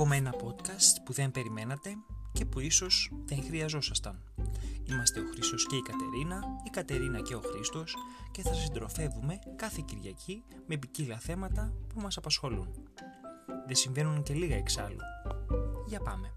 Ακόμα ένα podcast που δεν περιμένατε και που ίσως δεν χρειαζόσασταν. Είμαστε ο Χρήστος και η Κατερίνα, η Κατερίνα και ο Χρήστος και θα συντροφεύουμε κάθε Κυριακή με ποικίλα θέματα που μας απασχολούν. Δεν συμβαίνουν και λίγα εξάλλου. Για πάμε.